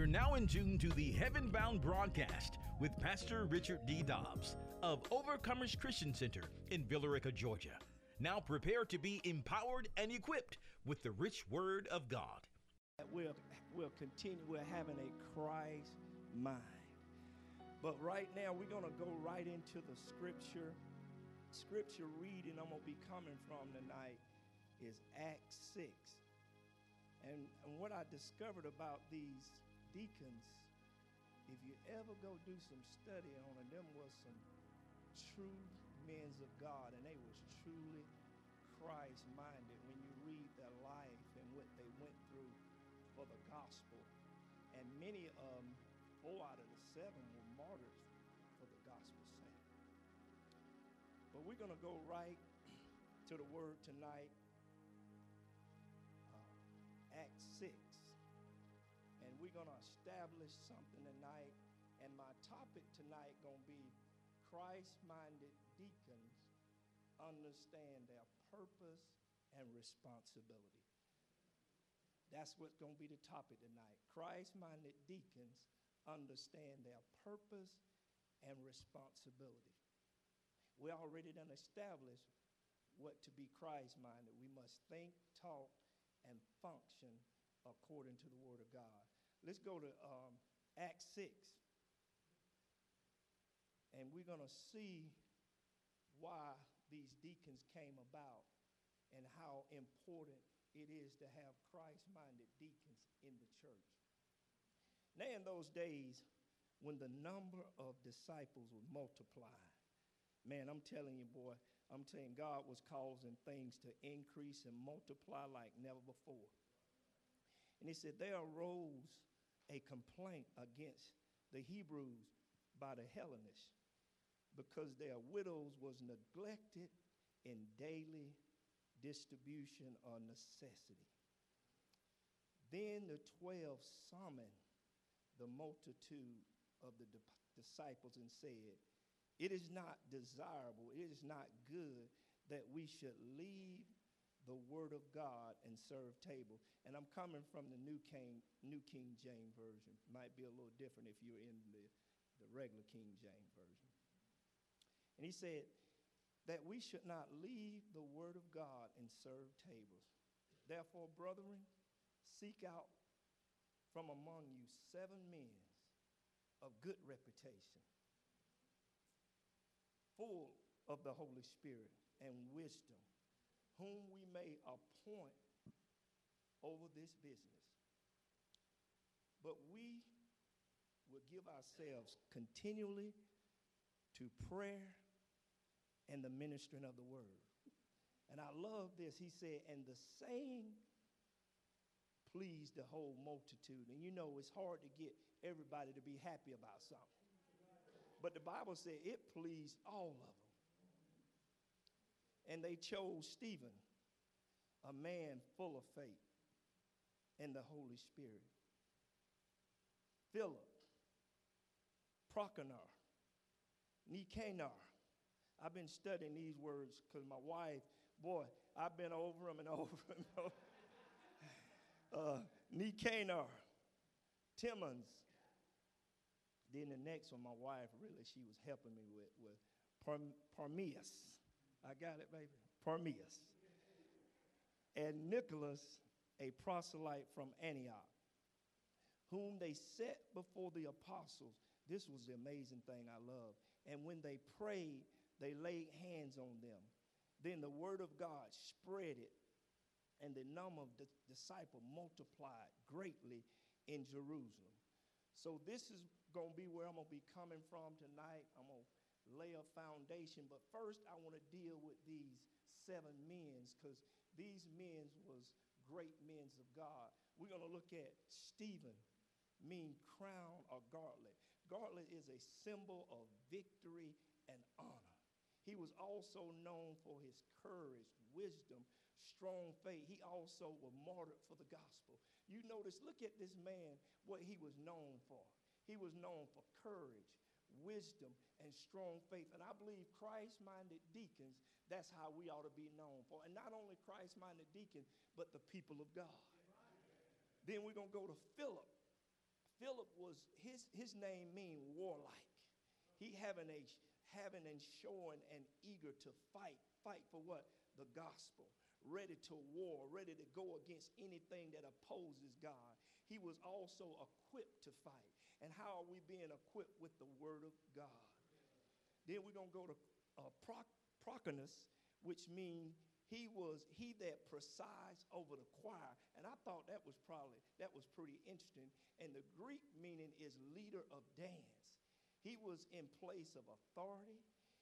You're now in tune to the Heaven Bound broadcast with Pastor Richard D. Dobbs of Overcomers Christian Center in Villa Rica, Georgia. Now prepare to be empowered and equipped with the rich word of God. We'll, we'll continue, we're having a Christ mind. But right now, we're going to go right into the scripture. Scripture reading I'm going to be coming from tonight is Acts 6. And, and what I discovered about these deacons, if you ever go do some study on them, them was some true men of God, and they was truly Christ-minded when you read their life and what they went through for the gospel. And many of them, four out of the seven, were martyrs for the gospel's sake. But we're going to go right to the word tonight. Uh, Acts 6. We're going to establish something tonight. And my topic tonight going to be Christ-minded deacons understand their purpose and responsibility. That's what's going to be the topic tonight. Christ-minded deacons understand their purpose and responsibility. We already done established what to be Christ-minded. We must think, talk, and function according to the Word of God. Let's go to um, Acts 6. And we're going to see why these deacons came about and how important it is to have Christ minded deacons in the church. Now, in those days, when the number of disciples was multiplied, man, I'm telling you, boy, I'm telling you, God was causing things to increase and multiply like never before. And he said, There arose a complaint against the Hebrews by the Hellenists because their widows was neglected in daily distribution or necessity. Then the twelve summoned the multitude of the disciples and said, It is not desirable, it is not good that we should leave the word of God and serve table. And I'm coming from the New King, New King James Version. Might be a little different if you're in the, the regular King James Version. And he said that we should not leave the word of God and serve tables. Therefore, brethren, seek out from among you seven men of good reputation, full of the Holy Spirit and wisdom whom we may appoint over this business. But we will give ourselves continually to prayer and the ministering of the word. And I love this. He said, and the saying pleased the whole multitude. And you know, it's hard to get everybody to be happy about something. But the Bible said it pleased all of them and they chose Stephen, a man full of faith and the Holy Spirit. Philip, Prochorus, Nicanor. I've been studying these words because my wife, boy, I've been over them and over over. uh, Nicanor, Timmons. Then the next one, my wife, really, she was helping me with, with Parmeus. I got it, baby. Parmeus. And Nicholas, a proselyte from Antioch, whom they set before the apostles. This was the amazing thing I love. And when they prayed, they laid hands on them. Then the word of God spread it, and the number of the disciples multiplied greatly in Jerusalem. So this is going to be where I'm going to be coming from tonight. I'm going to lay a foundation. But first, I want to deal with these seven men because these men was great men of God. We're going to look at Stephen, mean crown or gauntlet. Gauntlet is a symbol of victory and honor. He was also known for his courage, wisdom, strong faith. He also was martyred for the gospel. You notice, look at this man, what he was known for. He was known for courage, wisdom, and strong faith. And I believe Christ minded deacons, that's how we ought to be known for. And not only Christ minded deacons, but the people of God. Then we're going to go to Philip. Philip was his his name mean warlike. He having a having and showing and eager to fight. Fight for what? The gospel. Ready to war, ready to go against anything that opposes God. He was also equipped to fight. And how are we being equipped with the word of God? Then we're going to go to uh, Prochorus, which means he was he that presides over the choir. And i thought that was probably that was pretty interesting. And the greek meaning is leader of dance. He was in place of authority.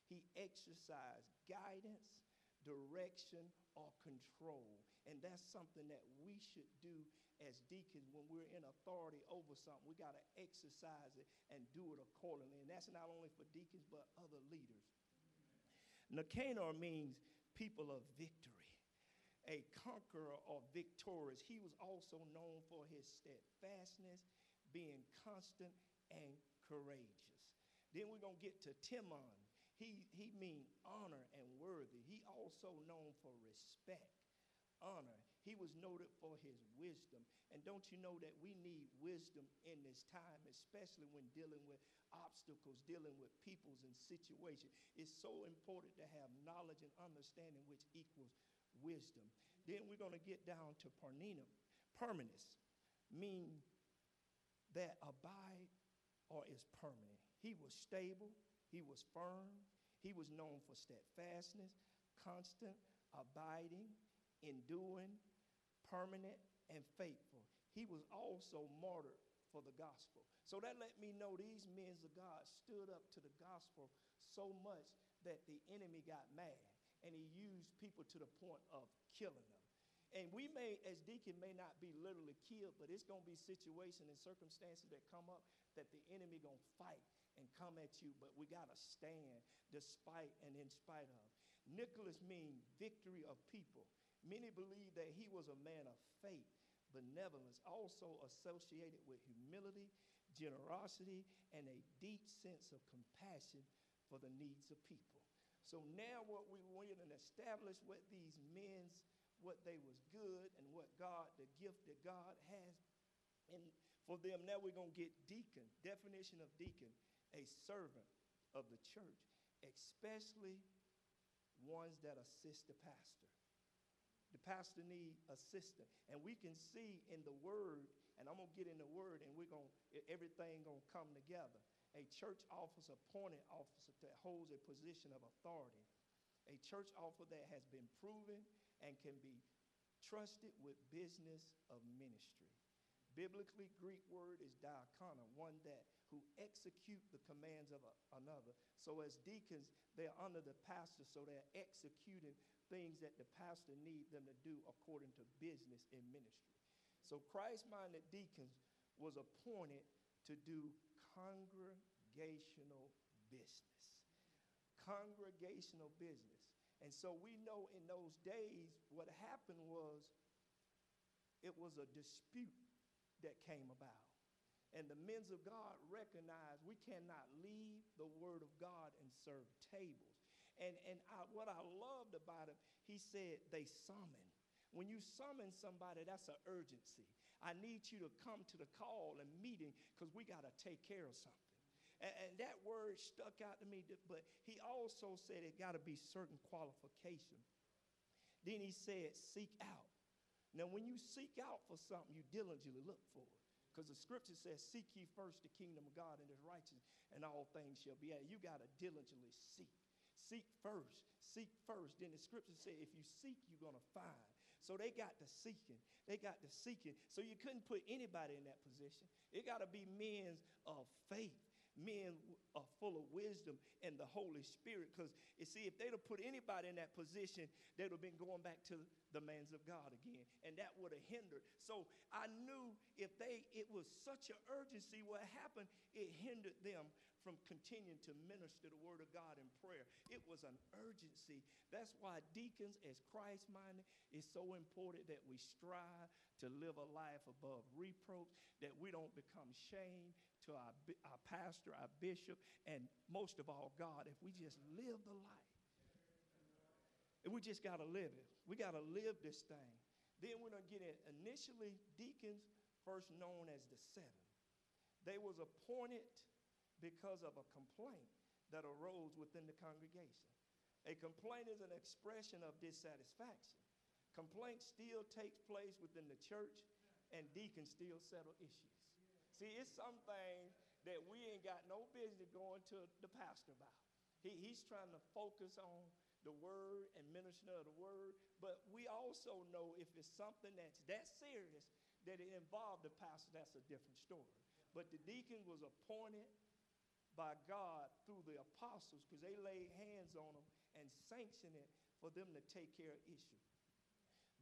He exercised guidance direction or control. And that's something that we should do as deacons when we're in authority over something we got to exercise it and do it accordingly and that's not only for deacons but other leaders Nicanor means people of victory, a conqueror or victorious. He was also known for his steadfastness, being constant and courageous. Then we're going to get to Timon. He, he means honor and worthy. He also known for respect, honor. He was noted for his wisdom. And don't you know that we need wisdom in this time, especially when dealing with obstacles, dealing with peoples and situations. It's so important to have knowledge and understanding, which equals wisdom. Then we're going to get down to parnina, permanence, mean that abide or is permanent. He was stable, he was firm, he was known for steadfastness, constant, abiding, enduring, permanent, and faithful. He was also martyred for the gospel. So that let me know these men of God stood up to the gospel so much that the enemy got mad and he used people to the point of killing them. And we may, as deacon, may not be literally killed, but it's going to be situations and circumstances that come up that the enemy going to fight and come at you, but we got to stand despite and in spite of. Nicholas means victory of people. Many believe that he was a man of faith, benevolence, also associated with humility, generosity, and a deep sense of compassion for the needs of people. So now what we want to establish what these men's, what they was good and what God, the gift that God has and for them. Now we're going to get deacon. Definition of deacon, a servant of the church, especially ones that assist the pastor. The pastor need assistance. And we can see in the word, and I'm to get in the word, and we're to, everything to come together. A church officer, appointed officer that holds a position of authority. A church officer that has been proven and can be trusted with business of ministry. Biblically, Greek word is diakonia, one that who execute the commands of a, another. So as deacons, they're under the pastor, so they're executing things that the pastor need them to do according to business in ministry. So Christ-minded deacons was appointed to do congregational business. Congregational business. And so we know in those days what happened was it was a dispute that came about. And the men of God recognize we cannot leave the word of God and serve tables. And, and I, what I loved about him, he said they summon. When you summon somebody, that's an urgency. I need you to come to the call and meeting because we got to take care of something. And, and, that word stuck out to me, but he also said it got to be certain qualification. Then he said, seek out. Now, when you seek out for something, you diligently look for it. Because the scripture says, Seek ye first the kingdom of God and his righteousness, and all things shall be added. You got to diligently seek. Seek first. Seek first. Then the scripture says, if you seek, you're going to find. So they got to seeking. They got to seeking. So you couldn't put anybody in that position. It got to be men of faith, men are uh, full of wisdom and the Holy Spirit. Because you see, if they'd have put anybody in that position, they'd have been going back to the mans of God again. And that would have hindered. So I knew if they it was such an urgency, what happened, it hindered them from continuing to minister the word of God in prayer. It was an urgency. That's why deacons, as Christ minded, is so important that we strive to live a life above reproach, that we don't become shame to our, our pastor, our bishop, and most of all, God, if we just live the life. And we just got to live it. We got to live this thing. Then we're going to get it. Initially, deacons, first known as the seven. They was appointed because of a complaint that arose within the congregation. A complaint is an expression of dissatisfaction. Complaint still takes place within the church, and deacons still settle issues. See, it's some things that we ain't got no business going to the pastor about. He, he's trying to focus on the word and minister of the word, but we also know if it's something that's that serious that it involved the pastor, that's a different story. But the deacon was appointed by God through the apostles because they laid hands on them and sanctioned it for them to take care of issues.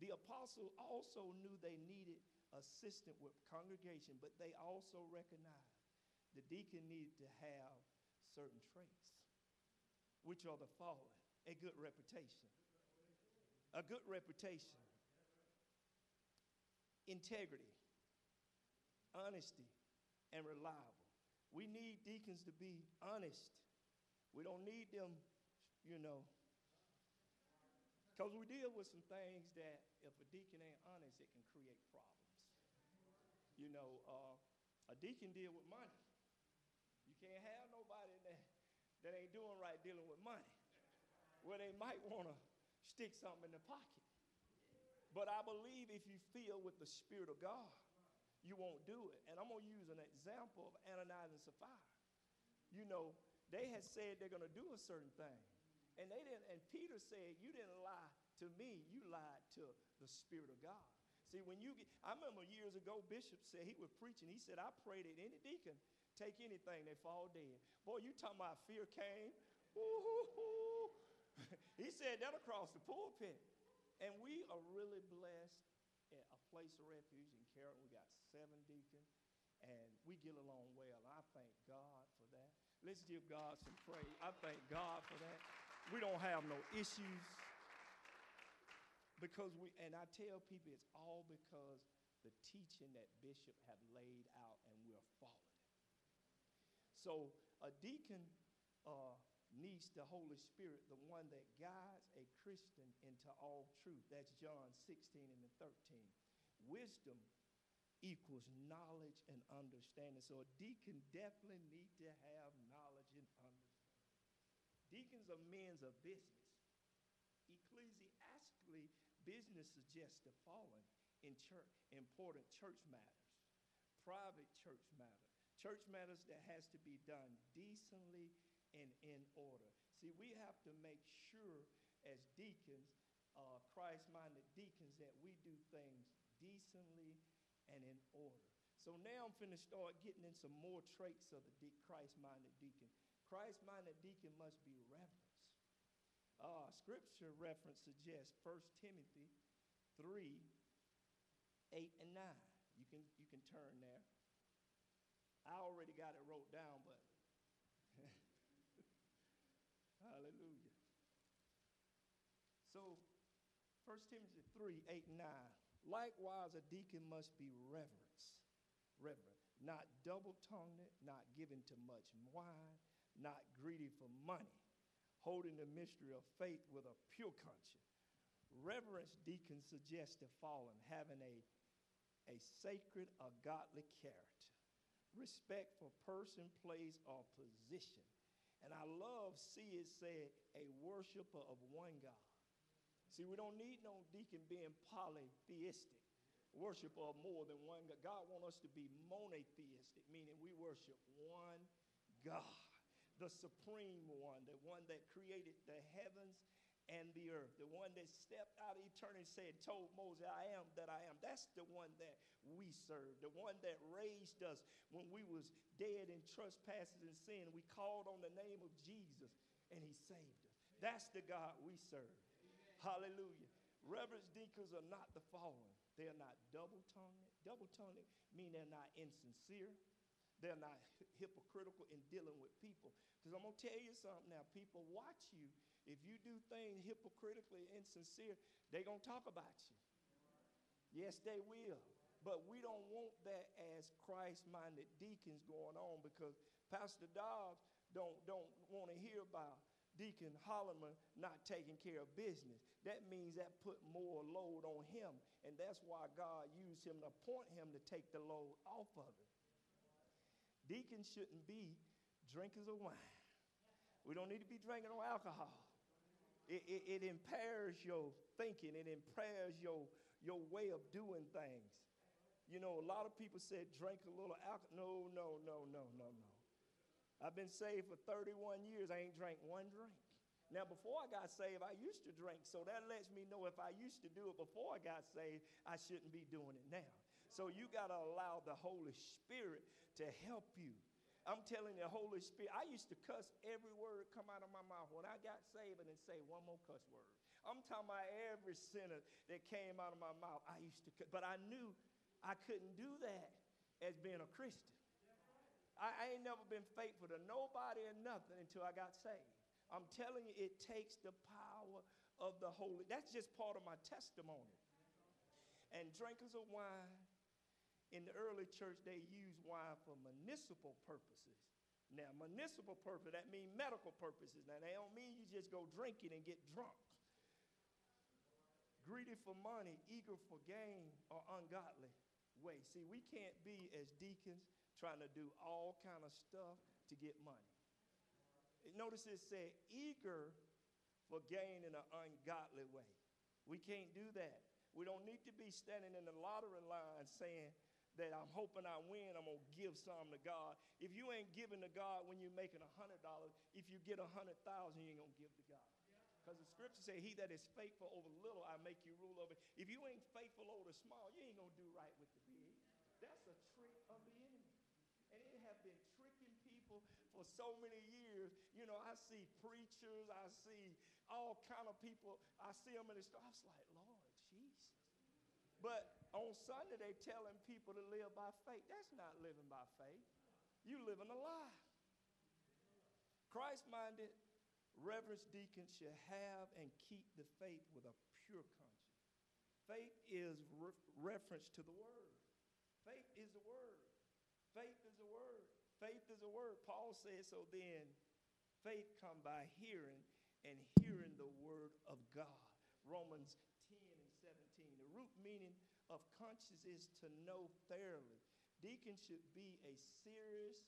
The apostle also knew they needed assistance with congregation, but they also recognize the deacon needed to have certain traits, which are the following a good reputation. A good reputation, integrity, honesty, and reliable. We need deacons to be honest. We don't need them, you know, because we deal with some things that if a deacon ain't honest, it can create problems. You know, uh, a deacon deal with money. You can't have nobody that, that ain't doing right dealing with money where they might want to stick something in the pocket. But I believe if you feel with the Spirit of God, you won't do it. And I'm going to use an example of Ananias and Sapphira. You know, they had said they're going to do a certain thing. And they didn't, and Peter said, You didn't lie to me, you lied to the Spirit of God. See, when you get, I remember years ago, Bishop said he was preaching. He said, I pray that any deacon take anything, they fall dead. Boy, you talking about fear came. He said that across the pulpit. And we are really blessed at a place of refuge in Carrollton. We got seven deacons, and we get along well. I thank God for that. Let's give God some praise. I thank God for that. We don't have no issues. Because we, and I tell people it's all because the teaching that Bishop have laid out and we're following it. So a deacon uh, needs the Holy Spirit, the one that guides a Christian into all truth. That's John 16 and 13. Wisdom equals knowledge and understanding. So a deacon definitely need to have knowledge and understanding. Deacons are men of business. Business suggests the following in church, important church matters, private church matters, church matters that has to be done decently and in order. See, we have to make sure as deacons, uh, Christ-minded deacons, that we do things decently and in order. So now I'm to start getting in some more traits of the de- Christ-minded deacon. Christ-minded deacon must be reverence. Uh, scripture reference suggests 1 Timothy 3, 8 and 9. You can, you can turn there. I already got it wrote down, but Hallelujah. So, 1 Timothy 3 8 and 9. Likewise, a deacon must be reverence, reverent, not double tongued, not given to much wine, not greedy for money, holding the mystery of faith with a pure conscience. Reverence, deacon suggests the fallen, having a, a sacred or godly character, respect for person, place, or position and I love see it said a worshiper of one God. See, we don't need no deacon being polytheistic, worshiper of more than one God. God wants us to be monotheistic, meaning we worship one God, the supreme one, the one that created the heavens and the earth, the one that stepped out of eternity and said, told Moses, I am that I am. That's the one that we serve, the one that raised us when we was dead in trespasses and sin. We called on the name of Jesus and he saved us. That's the God we serve. Hallelujah. Reverence deacons are not the following. They're not double-tongued. Double-tongued mean they're not insincere. They're not hypocritical in dealing with people. Because I'm going to tell you something now. People watch you if you do things hypocritically insincere, they're going to talk about you. Yes, they will. But we don't want that as Christ-minded deacons going on because Pastor Dobbs don't, don't want to hear about Deacon Holloman not taking care of business. That means that put more load on him. And that's why God used him to appoint him to take the load off of him. Deacons shouldn't be drinkers of wine. We don't need to be drinking no alcohol. It, it, it impairs your thinking, it impairs your, your way of doing things. You know, a lot of people said drink a little alcohol. No, no, no, no, no, no. I've been saved for 31 years. I ain't drank one drink. Now, before I got saved, I used to drink, so that lets me know if I used to do it before I got saved, I shouldn't be doing it now. So you got to allow the Holy Spirit to help you. I'm telling the Holy Spirit, I used to cuss every word come out of my mouth. When I got saved, and then say one more cuss word. I'm talking about every sinner that came out of my mouth. I used to, cuss, but I knew I couldn't do that as being a Christian. I, I ain't never been faithful to nobody or nothing until I got saved. I'm telling you, it takes the power of the Holy. That's just part of my testimony. And drinkers of wine in the early church, they used wine for municipal purposes. Now, municipal purpose, that means medical purposes. Now, they don't mean you just go drinking and get drunk. Greedy for money, eager for gain, or ungodly way. See, we can't be as deacons trying to do all kind of stuff to get money. Notice it said eager for gain in an ungodly way. We can't do that. We don't need to be standing in the lottery line saying, that I'm hoping I win, I'm going to give some to God. If you ain't giving to God when you're making $100, if you get 100000 you ain't going to give to God. Because the scripture says, he that is faithful over little, I make you rule over. If you ain't faithful over small, you ain't going to do right with the big. That's a trick of the enemy. And it have been tricking people for so many years. You know, I see preachers, I see all kind of people. I see them in the store. I was like, Lord Jesus. But on Sunday, they're telling people to live by faith. That's not living by faith. You living a lie. Christ-minded reverence deacons should have and keep the faith with a pure conscience. Faith is re- reference to the word. Faith is the word. Faith is the word. Faith is a word. Paul says, so then faith come by hearing and hearing the word of God. Romans 10 and 17. The root meaning of conscience is to know thoroughly. Deacon should be a serious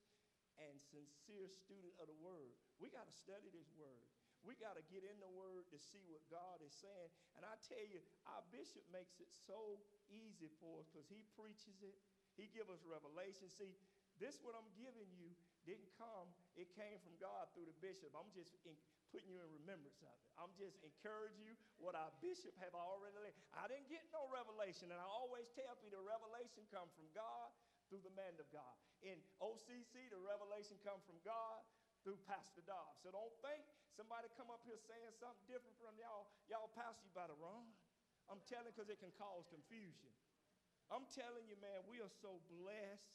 and sincere student of the word. We got to study this word. We got to get in the word to see what God is saying. And I tell you, our bishop makes it so easy for us because he preaches it. He give us revelation. See, this what I'm giving you didn't come. It came from God through the bishop. I'm just in, putting you in remembrance of it. I'm just encouraging you what our bishop have already laid. I didn't get no revelation, and I always tell people the revelation come from God through the man of God. In OCC, the revelation come from God through Pastor Dobbs. So don't think somebody come up here saying something different from y'all. Y'all pastor, you better run. I'm telling because it can cause confusion. I'm telling you, man, we are so blessed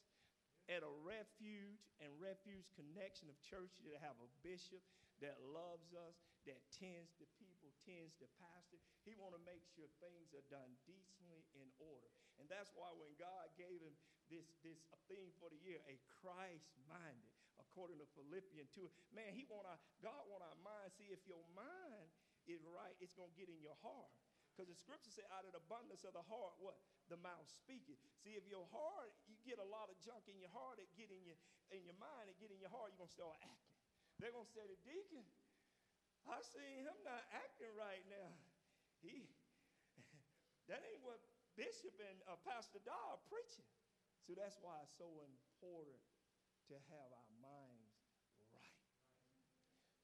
at a refuge and refuge connection of churches that have a bishop that loves us, that tends to people, tends to pastor. He want to make sure things are done decently in order. And that's why when God gave him this, this theme for the year, a Christ-minded, according to Philippians 2, man, he want our, God want our mind. See, if your mind is right, it's going to get in your heart. Because the scripture say, out of the abundance of the heart, what? The mouth speaking. See, if your heart, you get a lot of junk in your heart, it get in your, in your mind, it get in your heart, you're going to start acting. They're going to say the deacon, I see him not acting right now. He, that ain't what Bishop and uh, Pastor Dobbs are preaching. So that's why it's so important to have our minds right.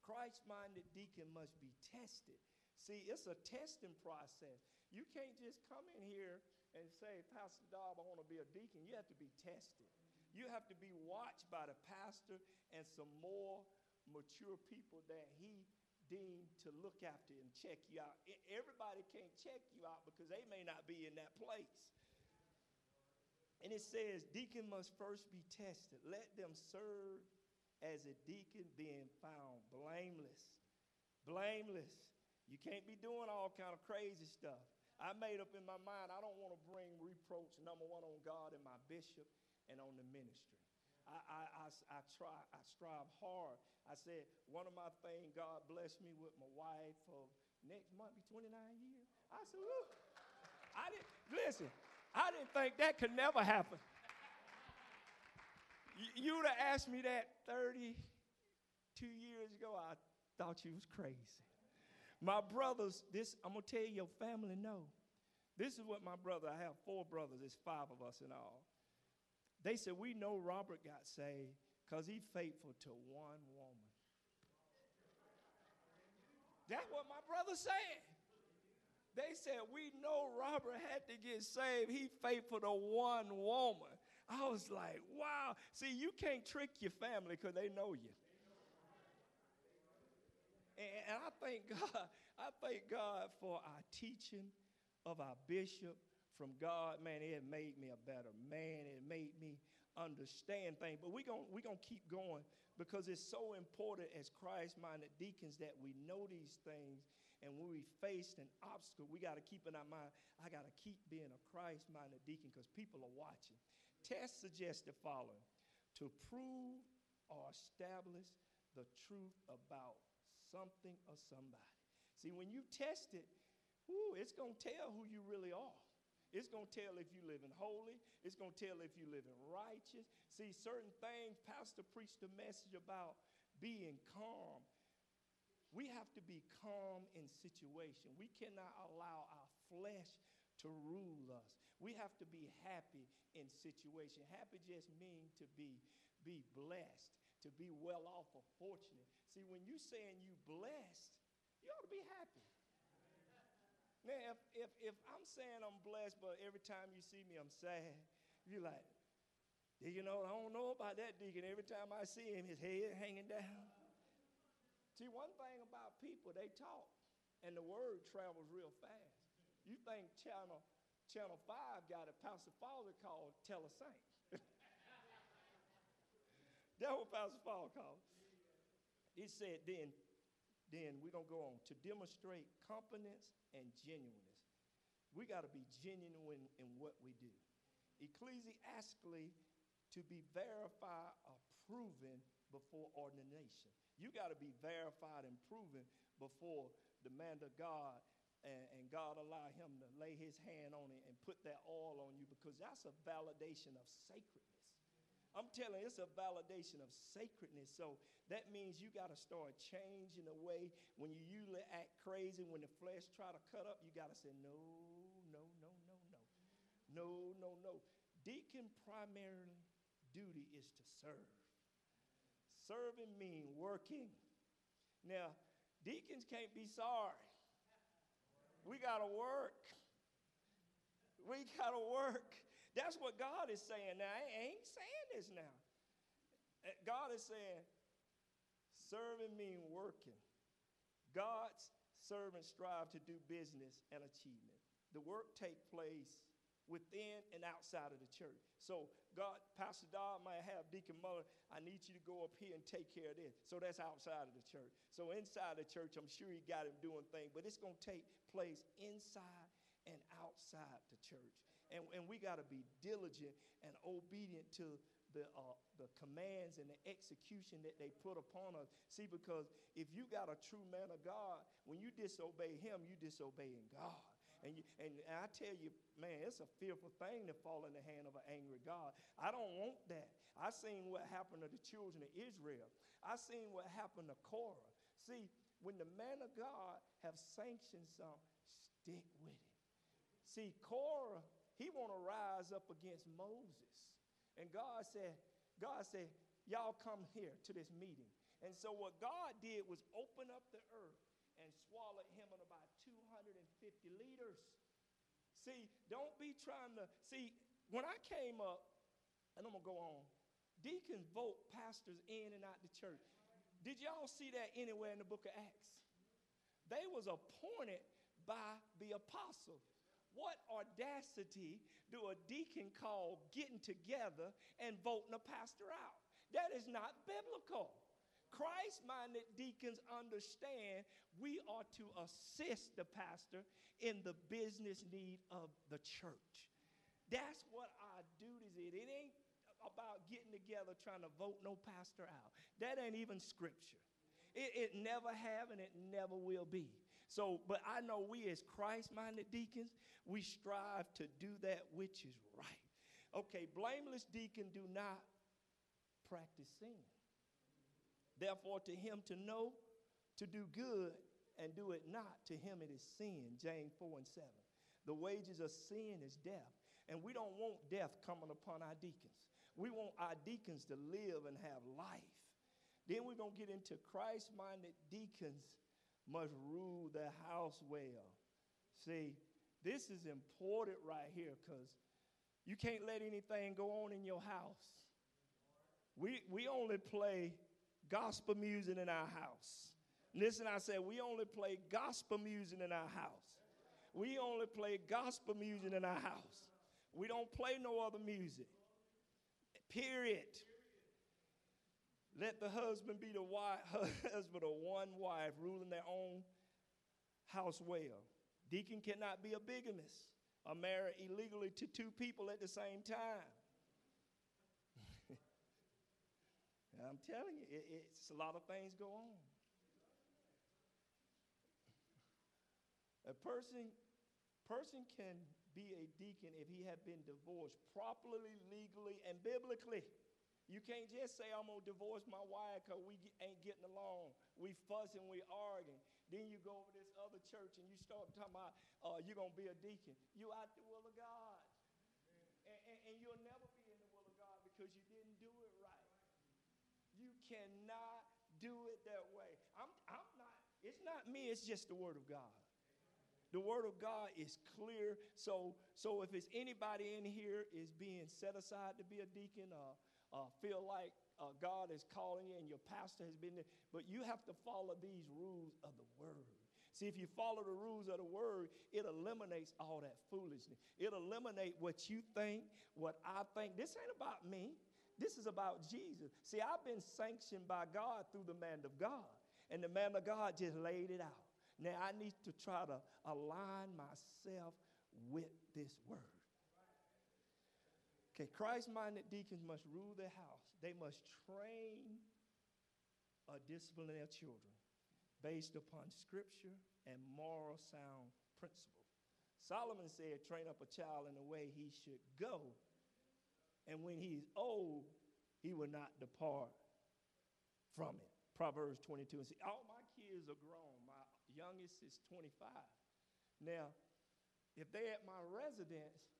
Christ-minded deacon must be tested. See, it's a testing process. You can't just come in here and say, Pastor Dobb, I want to be a deacon. You have to be tested. You have to be watched by the pastor and some more mature people that he deemed to look after and check you out. Everybody can't check you out because they may not be in that place. And it says, deacon must first be tested. Let them serve as a deacon being found blameless. Blameless. You can't be doing all kind of crazy stuff. I made up in my mind, I don't want to bring reproach, number one, on God and my bishop and on the ministry. I, I, I, I, try, I strive hard. I said, one of my things, God blessed me with my wife for next month be 29 years. I said, look, I didn't, listen, I didn't think that could never happen. you would have asked me that 32 years ago, I thought you was crazy. My brothers, this, I'm going to tell your family no. This is what my brother, I have four brothers, there's five of us in all. They said, We know Robert got saved because he's faithful to one woman. That's what my brother said. They said, We know Robert had to get saved. He faithful to one woman. I was like, wow. See, you can't trick your family because they know you. And, I thank God, I thank God for our teaching of our bishop from God. Man, it made me a better man. It made me understand things. But we're going we gonna keep going because it's so important as Christ minded deacons that we know these things. And when we face an obstacle, we got to keep in our mind, I got to keep being a Christ minded deacon because people are watching. Tests suggests the following to prove or establish the truth about something or somebody. See, when you test it, whoo, it's going to tell who you really are. It's going to tell if you live in holy. It's going to tell if you live in righteous. See, certain things, Pastor preached a message about being calm. We have to be calm in situation. We cannot allow our flesh to rule us. We have to be happy in situation. Happy just means to be, be blessed, to be well off or fortunate. See, when you're saying you blessed, you ought to be happy. Now, if, if, if I'm saying I'm blessed, but every time you see me, I'm sad, you're like, you know, I don't know about that deacon. Every time I see him, his head hanging down. See, one thing about people, they talk, and the word travels real fast. You think Channel Channel 5 got a Pastor Fowler called Tell a Saint. That's what Pastor Fowler called. He said, then, then we're going to go on to demonstrate competence and genuineness. We got to be genuine in what we do. Ecclesiastically, to be verified or proven before ordination. You got to be verified and proven before the man of God and, and, God allow him to lay his hand on it and put that oil on you because that's a validation of sacredness. I'm telling you, it's a validation of sacredness. So that means you got to start changing the way when you usually act crazy, when the flesh try to cut up, you got to say, no, no, no, no, no. No, no, no. Deacon primarily duty is to serve. Serving mean working. Now, deacons can't be sorry. We got to work. We got to work. That's what God is saying now. I ain't saying this now. Uh, God is saying, serving means working. God's servants strive to do business and achievement. The work take place within and outside of the church. So God, Pastor Dobbs might have Deacon Muller, I need you to go up here and take care of this. So that's outside of the church. So inside the church, I'm sure he got him doing things, but it's going to take place inside and outside the church. And, and we got to be diligent and obedient to the, uh, the commands and the execution that they put upon us. See, because if you got a true man of God, when you disobey him, you disobeying God. And, you, and I tell you, man, it's a fearful thing to fall in the hand of an angry God. I don't want that. I seen what happened to the children of Israel. I seen what happened to Korah. See, when the man of God have sanctioned something, stick with it. See, Korah, he want to rise up against Moses. And God said, God said, y'all come here to this meeting. And so what God did was open up the earth and swallowed him in about 250 leaders. See, don't be trying to see. When I came up, and I'm gonna go on, deacons vote pastors in and out the church. Did y'all see that anywhere in the book of Acts? They was appointed by the apostle. What audacity do a deacon call getting together and voting a pastor out? That is not biblical. Christ minded deacons understand we are to assist the pastor in the business need of the church. That's what our duties is. It ain't about getting together trying to vote no pastor out. That ain't even scripture. It, it never have and it never will be. So, but I know we as Christ minded deacons, we strive to do that which is right. Okay, blameless deacon do not practice sin. Therefore, to him to know to do good and do it not, to him it is sin. James 4 and 7. The wages of sin is death. And we don't want death coming upon our deacons. We want our deacons to live and have life. Then we're going to get into Christ minded deacons must rule their house well. See, this is important right here because you can't let anything go on in your house. We, we only play gospel music in our house. Listen, I said, we only play gospel music in our house. We only play gospel music in our house. We don't play no other music. Period. Let the husband be the wife, husband of one wife, ruling their own house well. Deacon cannot be a bigamist or marry illegally to two people at the same time. I'm telling you, it, it's a lot of things go on. A person, person can be a deacon if he had been divorced properly, legally, and biblically. You can't just say, I'm going to divorce my wife because we ain't getting along. We fussing, we arguing. Then you go over this other church and you start talking about uh, you're going to be a deacon. You out the will of God. And, and, and you'll never be in the will of God because you didn't do it right. You cannot do it that way. I'm, I'm not, it's not me, it's just the word of God. The word of God is clear. So, so if it's anybody in here is being set aside to be a deacon, uh, uh, feel like uh, God is calling you and your pastor has been there, but you have to follow these rules of the word. See, if you follow the rules of the word, it eliminates all that foolishness. It eliminates what you think, what I think. This ain't about me. This is about Jesus. See, I've been sanctioned by God through the man of God, and the man of God just laid it out. Now I need to try to align myself with this word. Okay, Christ minded deacons must rule their house. They must train or discipline their children based upon scripture and moral sound principles. Solomon said, train up a child in the way he should go, and when he's old, he will not depart from it. Proverbs 22 and see, all my kids are grown. My youngest is 25. Now, if they're at my residence,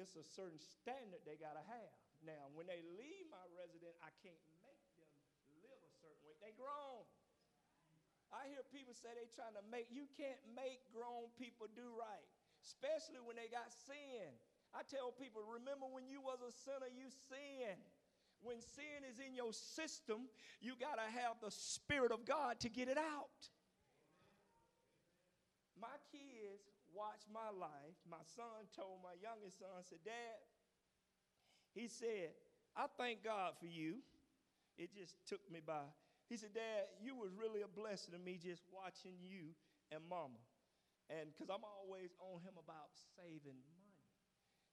it's a certain standard they got to have. Now, when they leave my residence, I can't make them live a certain way. They grown. I hear people say they trying to make, you can't make grown people do right, especially when they got sin. I tell people, remember when you was a sinner, you sinned. When sin is in your system, you got to have the Spirit of God to get it out. My kids watch my life, my son told my youngest son, said, Dad, he said, I thank God for you. It just took me by. He said, Dad, you was really a blessing to me just watching you and mama. And because I'm always on him about saving money.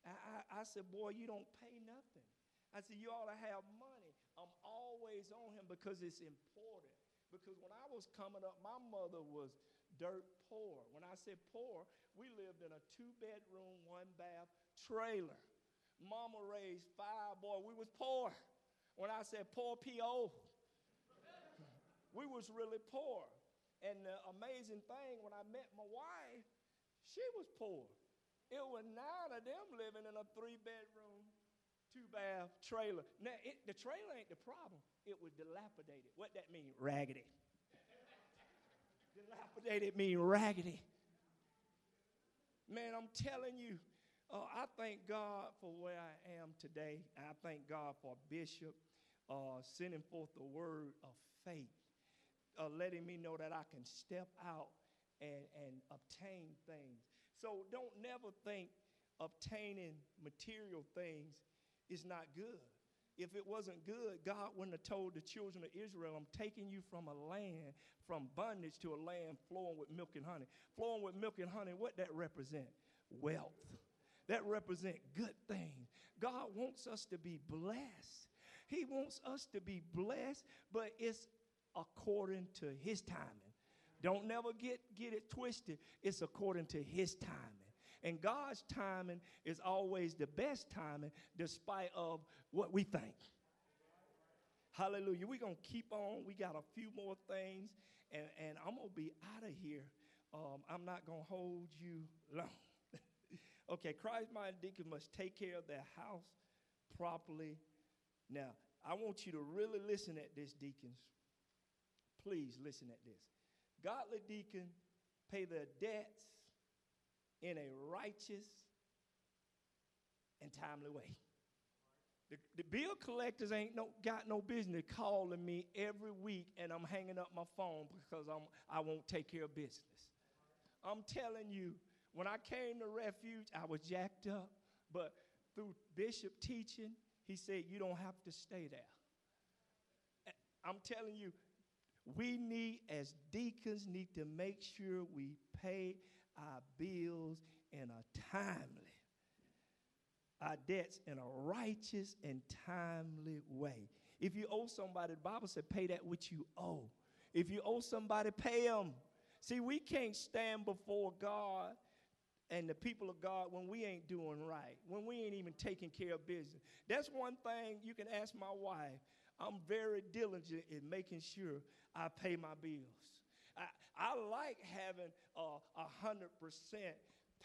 I, I, I said, boy, you don't pay nothing. I said, you ought to have money. I'm always on him because it's important. Because when I was coming up, my mother was dirt poor. When I said poor, we lived in a two bedroom, one bath trailer. Mama raised five boys. We was poor. When I said poor P.O., we was really poor. And the amazing thing, when I met my wife, she was poor. It was nine of them living in a three bedroom, two bath trailer. Now, it, the trailer ain't the problem. It was dilapidated. What that mean? Raggedy. Dilapidated mean raggedy. Man, I'm telling you, uh, I thank God for where I am today. I thank God for Bishop uh, sending forth the word of faith, uh, letting me know that I can step out and, and obtain things. So don't never think obtaining material things is not good if it wasn't good, God wouldn't have told the children of Israel, I'm taking you from a land, from bondage to a land flowing with milk and honey. Flowing with milk and honey, what that represent? Wealth. That represent good things. God wants us to be blessed. He wants us to be blessed, but it's according to his timing. Don't never get, get it twisted. It's according to his timing. And God's timing is always the best timing, despite of what we think. Hallelujah. We're going to keep on. We got a few more things, and, and I'm going to be out of here. Um, I'm not going to hold you long. okay, Christ minded deacon must take care of their house properly. Now, I want you to really listen at this, deacons. Please listen at this. Godly deacon pay their debts in a righteous and timely way. The, the bill collectors ain't no, got no business calling me every week and I'm hanging up my phone because I'm, I won't take care of business. I'm telling you, when I came to refuge, I was jacked up, but through bishop teaching, he said, You don't have to stay there. I'm telling you, we need, as deacons, need to make sure we pay our bills in a timely our debts in a righteous and timely way. If you owe somebody, the Bible said, pay that which you owe. If you owe somebody, pay them. See, we can't stand before God and the people of God when we ain't doing right, when we ain't even taking care of business. That's one thing you can ask my wife. I'm very diligent in making sure I pay my bills. I, like having a hundred percent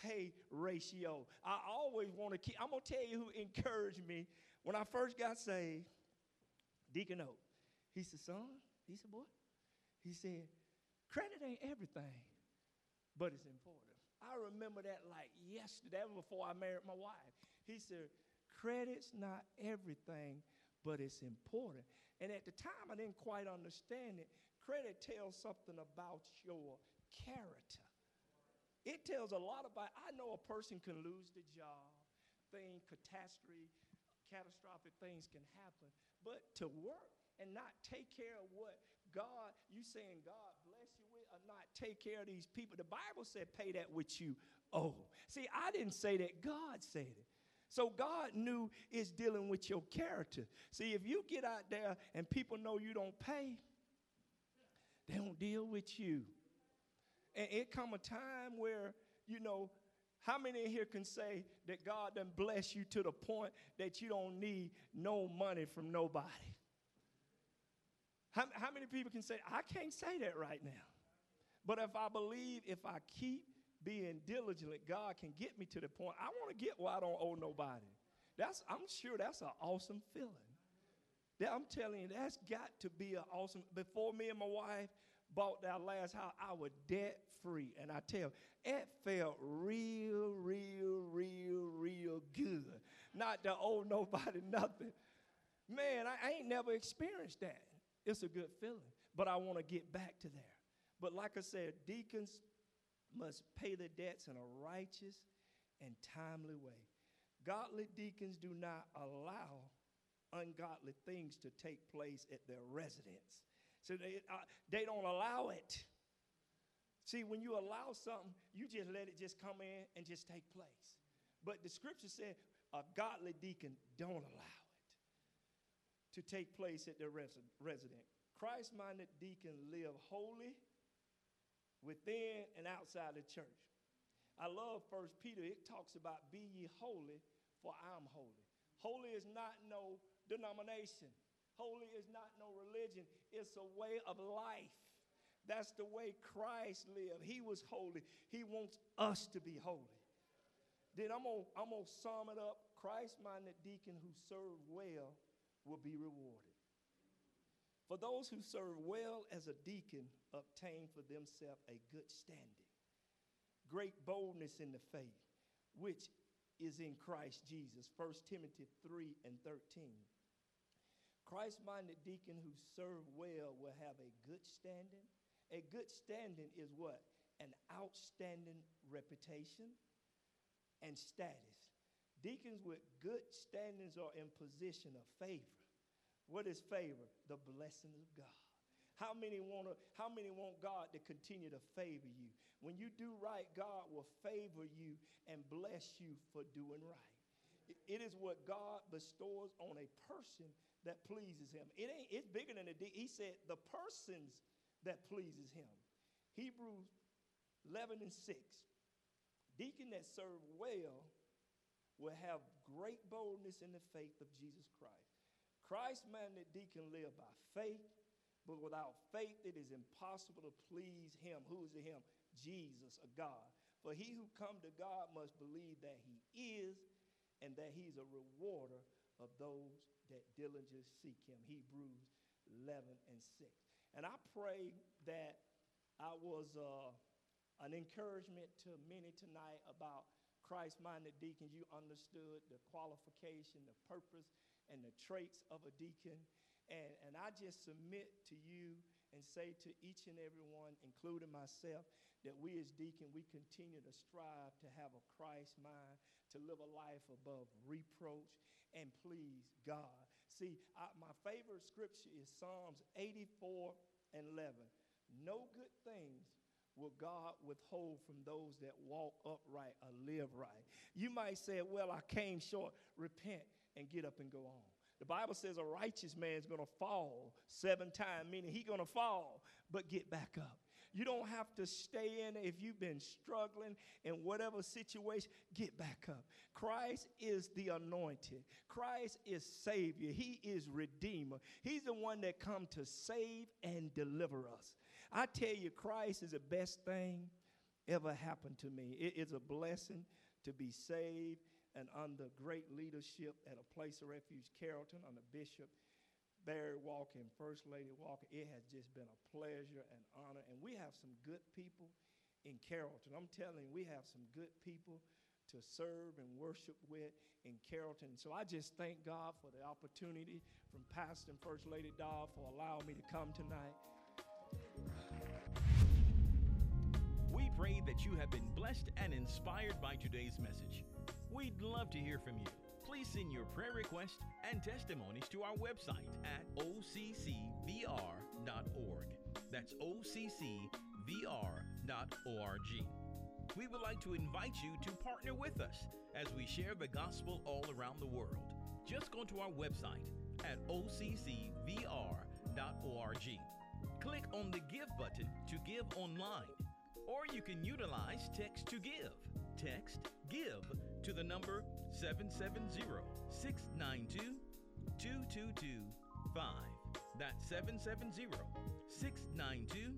pay ratio. I always want to keep, I'm to tell you who encouraged me when I first got saved. Deacon O. He said, son, he said, boy, he said, credit ain't everything, but it's important. I remember that like yesterday, before I married my wife. He said, credit's not everything, but it's important. And at the time, I didn't quite understand it. Credit tells something about your character. It tells a lot about, I know a person can lose the job, thing, catastrophe, catastrophic things can happen, but to work and not take care of what God, you saying God bless you with, or not take care of these people. The Bible said, pay that which you owe. See, I didn't say that, God said it. So God knew it's dealing with your character. See, if you get out there and people know you don't pay, they don't deal with you. And it come a time where, you know, how many here can say that God done bless you to the point that you don't need no money from nobody? How, how many people can say, I can't say that right now? But if I believe, if I keep being diligent, God can get me to the point. I want to get where I don't owe nobody. That's, I'm sure that's an awesome feeling. That I'm telling you, that's got to be an awesome. Before me and my wife, bought our last house, I was debt free. And I tell you, it felt real, real, real, real good. Not to owe nobody nothing. Man, I, I ain't never experienced that. It's a good feeling. But I want to get back to there. But like I said, deacons must pay their debts in a righteous and timely way. Godly deacons do not allow ungodly things to take place at their residence. So they, uh, they don't allow it. See, when you allow something, you just let it just come in and just take place. But the scripture said a godly deacon don't allow it to take place at the res- resident. Christ-minded deacon live holy within and outside the church. I love First Peter. It talks about be ye holy, for I'm holy. Holy is not no denomination. Holy is not no religion, it's a way of life. That's the way Christ lived. He was holy. He wants us to be holy. Then I'm going I'm to sum it up. Christ minded deacon who served well will be rewarded. For those who serve well as a deacon obtain for themselves a good standing, great boldness in the faith, which is in Christ Jesus. 1 Timothy 3 and 13. Christ minded deacon who serve well will have a good standing. A good standing is what? An outstanding reputation and status. Deacons with good standings are in position of favor. What is favor? The blessing of God. How many want to, how many want God to continue to favor you? When you do right, God will favor you and bless you for doing right. It is what God bestows on a person that pleases him. It ain't, it's bigger than de- He said the persons that pleases him. Hebrews 11 and 6. Deacon that serve well will have great boldness in the faith of Jesus Christ. Christ-minded deacon live by faith, but without faith it is impossible to please him. Who is the him? Jesus, a God. For he who come to God must believe that he is and that he's a rewarder of those that diligently seek him. Hebrews 11 and 6. And I pray that I was uh, an encouragement to many tonight about Christ minded deacons. You understood the qualification, the purpose, and the traits of a deacon. And, and I just submit to you and say to each and every one, including myself, that we as deacon, we continue to strive to have a Christ mind, to live a life above reproach and please God. See, I, my favorite scripture is Psalms 84 and 11. No good things will God withhold from those that walk upright or live right. You might say, Well, I came short. Repent and get up and go on. The Bible says a righteous man is going to fall seven times, meaning he's going to fall, but get back up. You don't have to stay in if you've been struggling in whatever situation, get back up. Christ is the anointed. Christ is Savior. He is Redeemer. He's the one that come to save and deliver us. I tell you, Christ is the best thing ever happened to me. It is a blessing to be saved and under great leadership at a place of refuge, Carrollton, under Bishop Barry Walker First Lady Walker. It has just been a pleasure and honor. And we have some good people in Carrollton. I'm telling you, we have some good people to serve and worship with in Carrollton. So I just thank God for the opportunity from Pastor and First Lady Dobbs for allowing me to come tonight. We pray that you have been blessed and inspired by today's message. We'd love to hear from you please send your prayer requests and testimonies to our website at occvr.org. That's occvr.org. We would like to invite you to partner with us as we share the gospel all around the world. Just go to our website at occvr.org. Click on the Give button to give online, or you can utilize text to give. Text GIVE to the number 770 692 2225. That's 770 692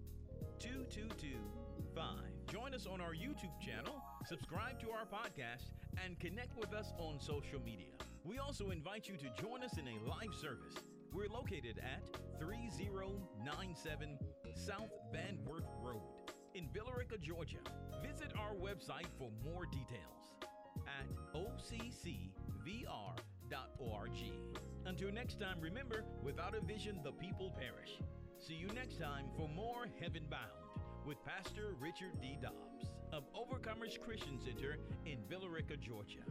2225. Join us on our YouTube channel, subscribe to our podcast, and connect with us on social media. We also invite you to join us in a live service. We're located at 3097 South Van Wert Road in Villa Georgia. Visit our website for more details at occvr.org. Until next time, remember, without a vision, the people perish. See you next time for more Heaven Bound with Pastor Richard D. Dobbs of Overcomers Christian Center in Villa Rica, Georgia.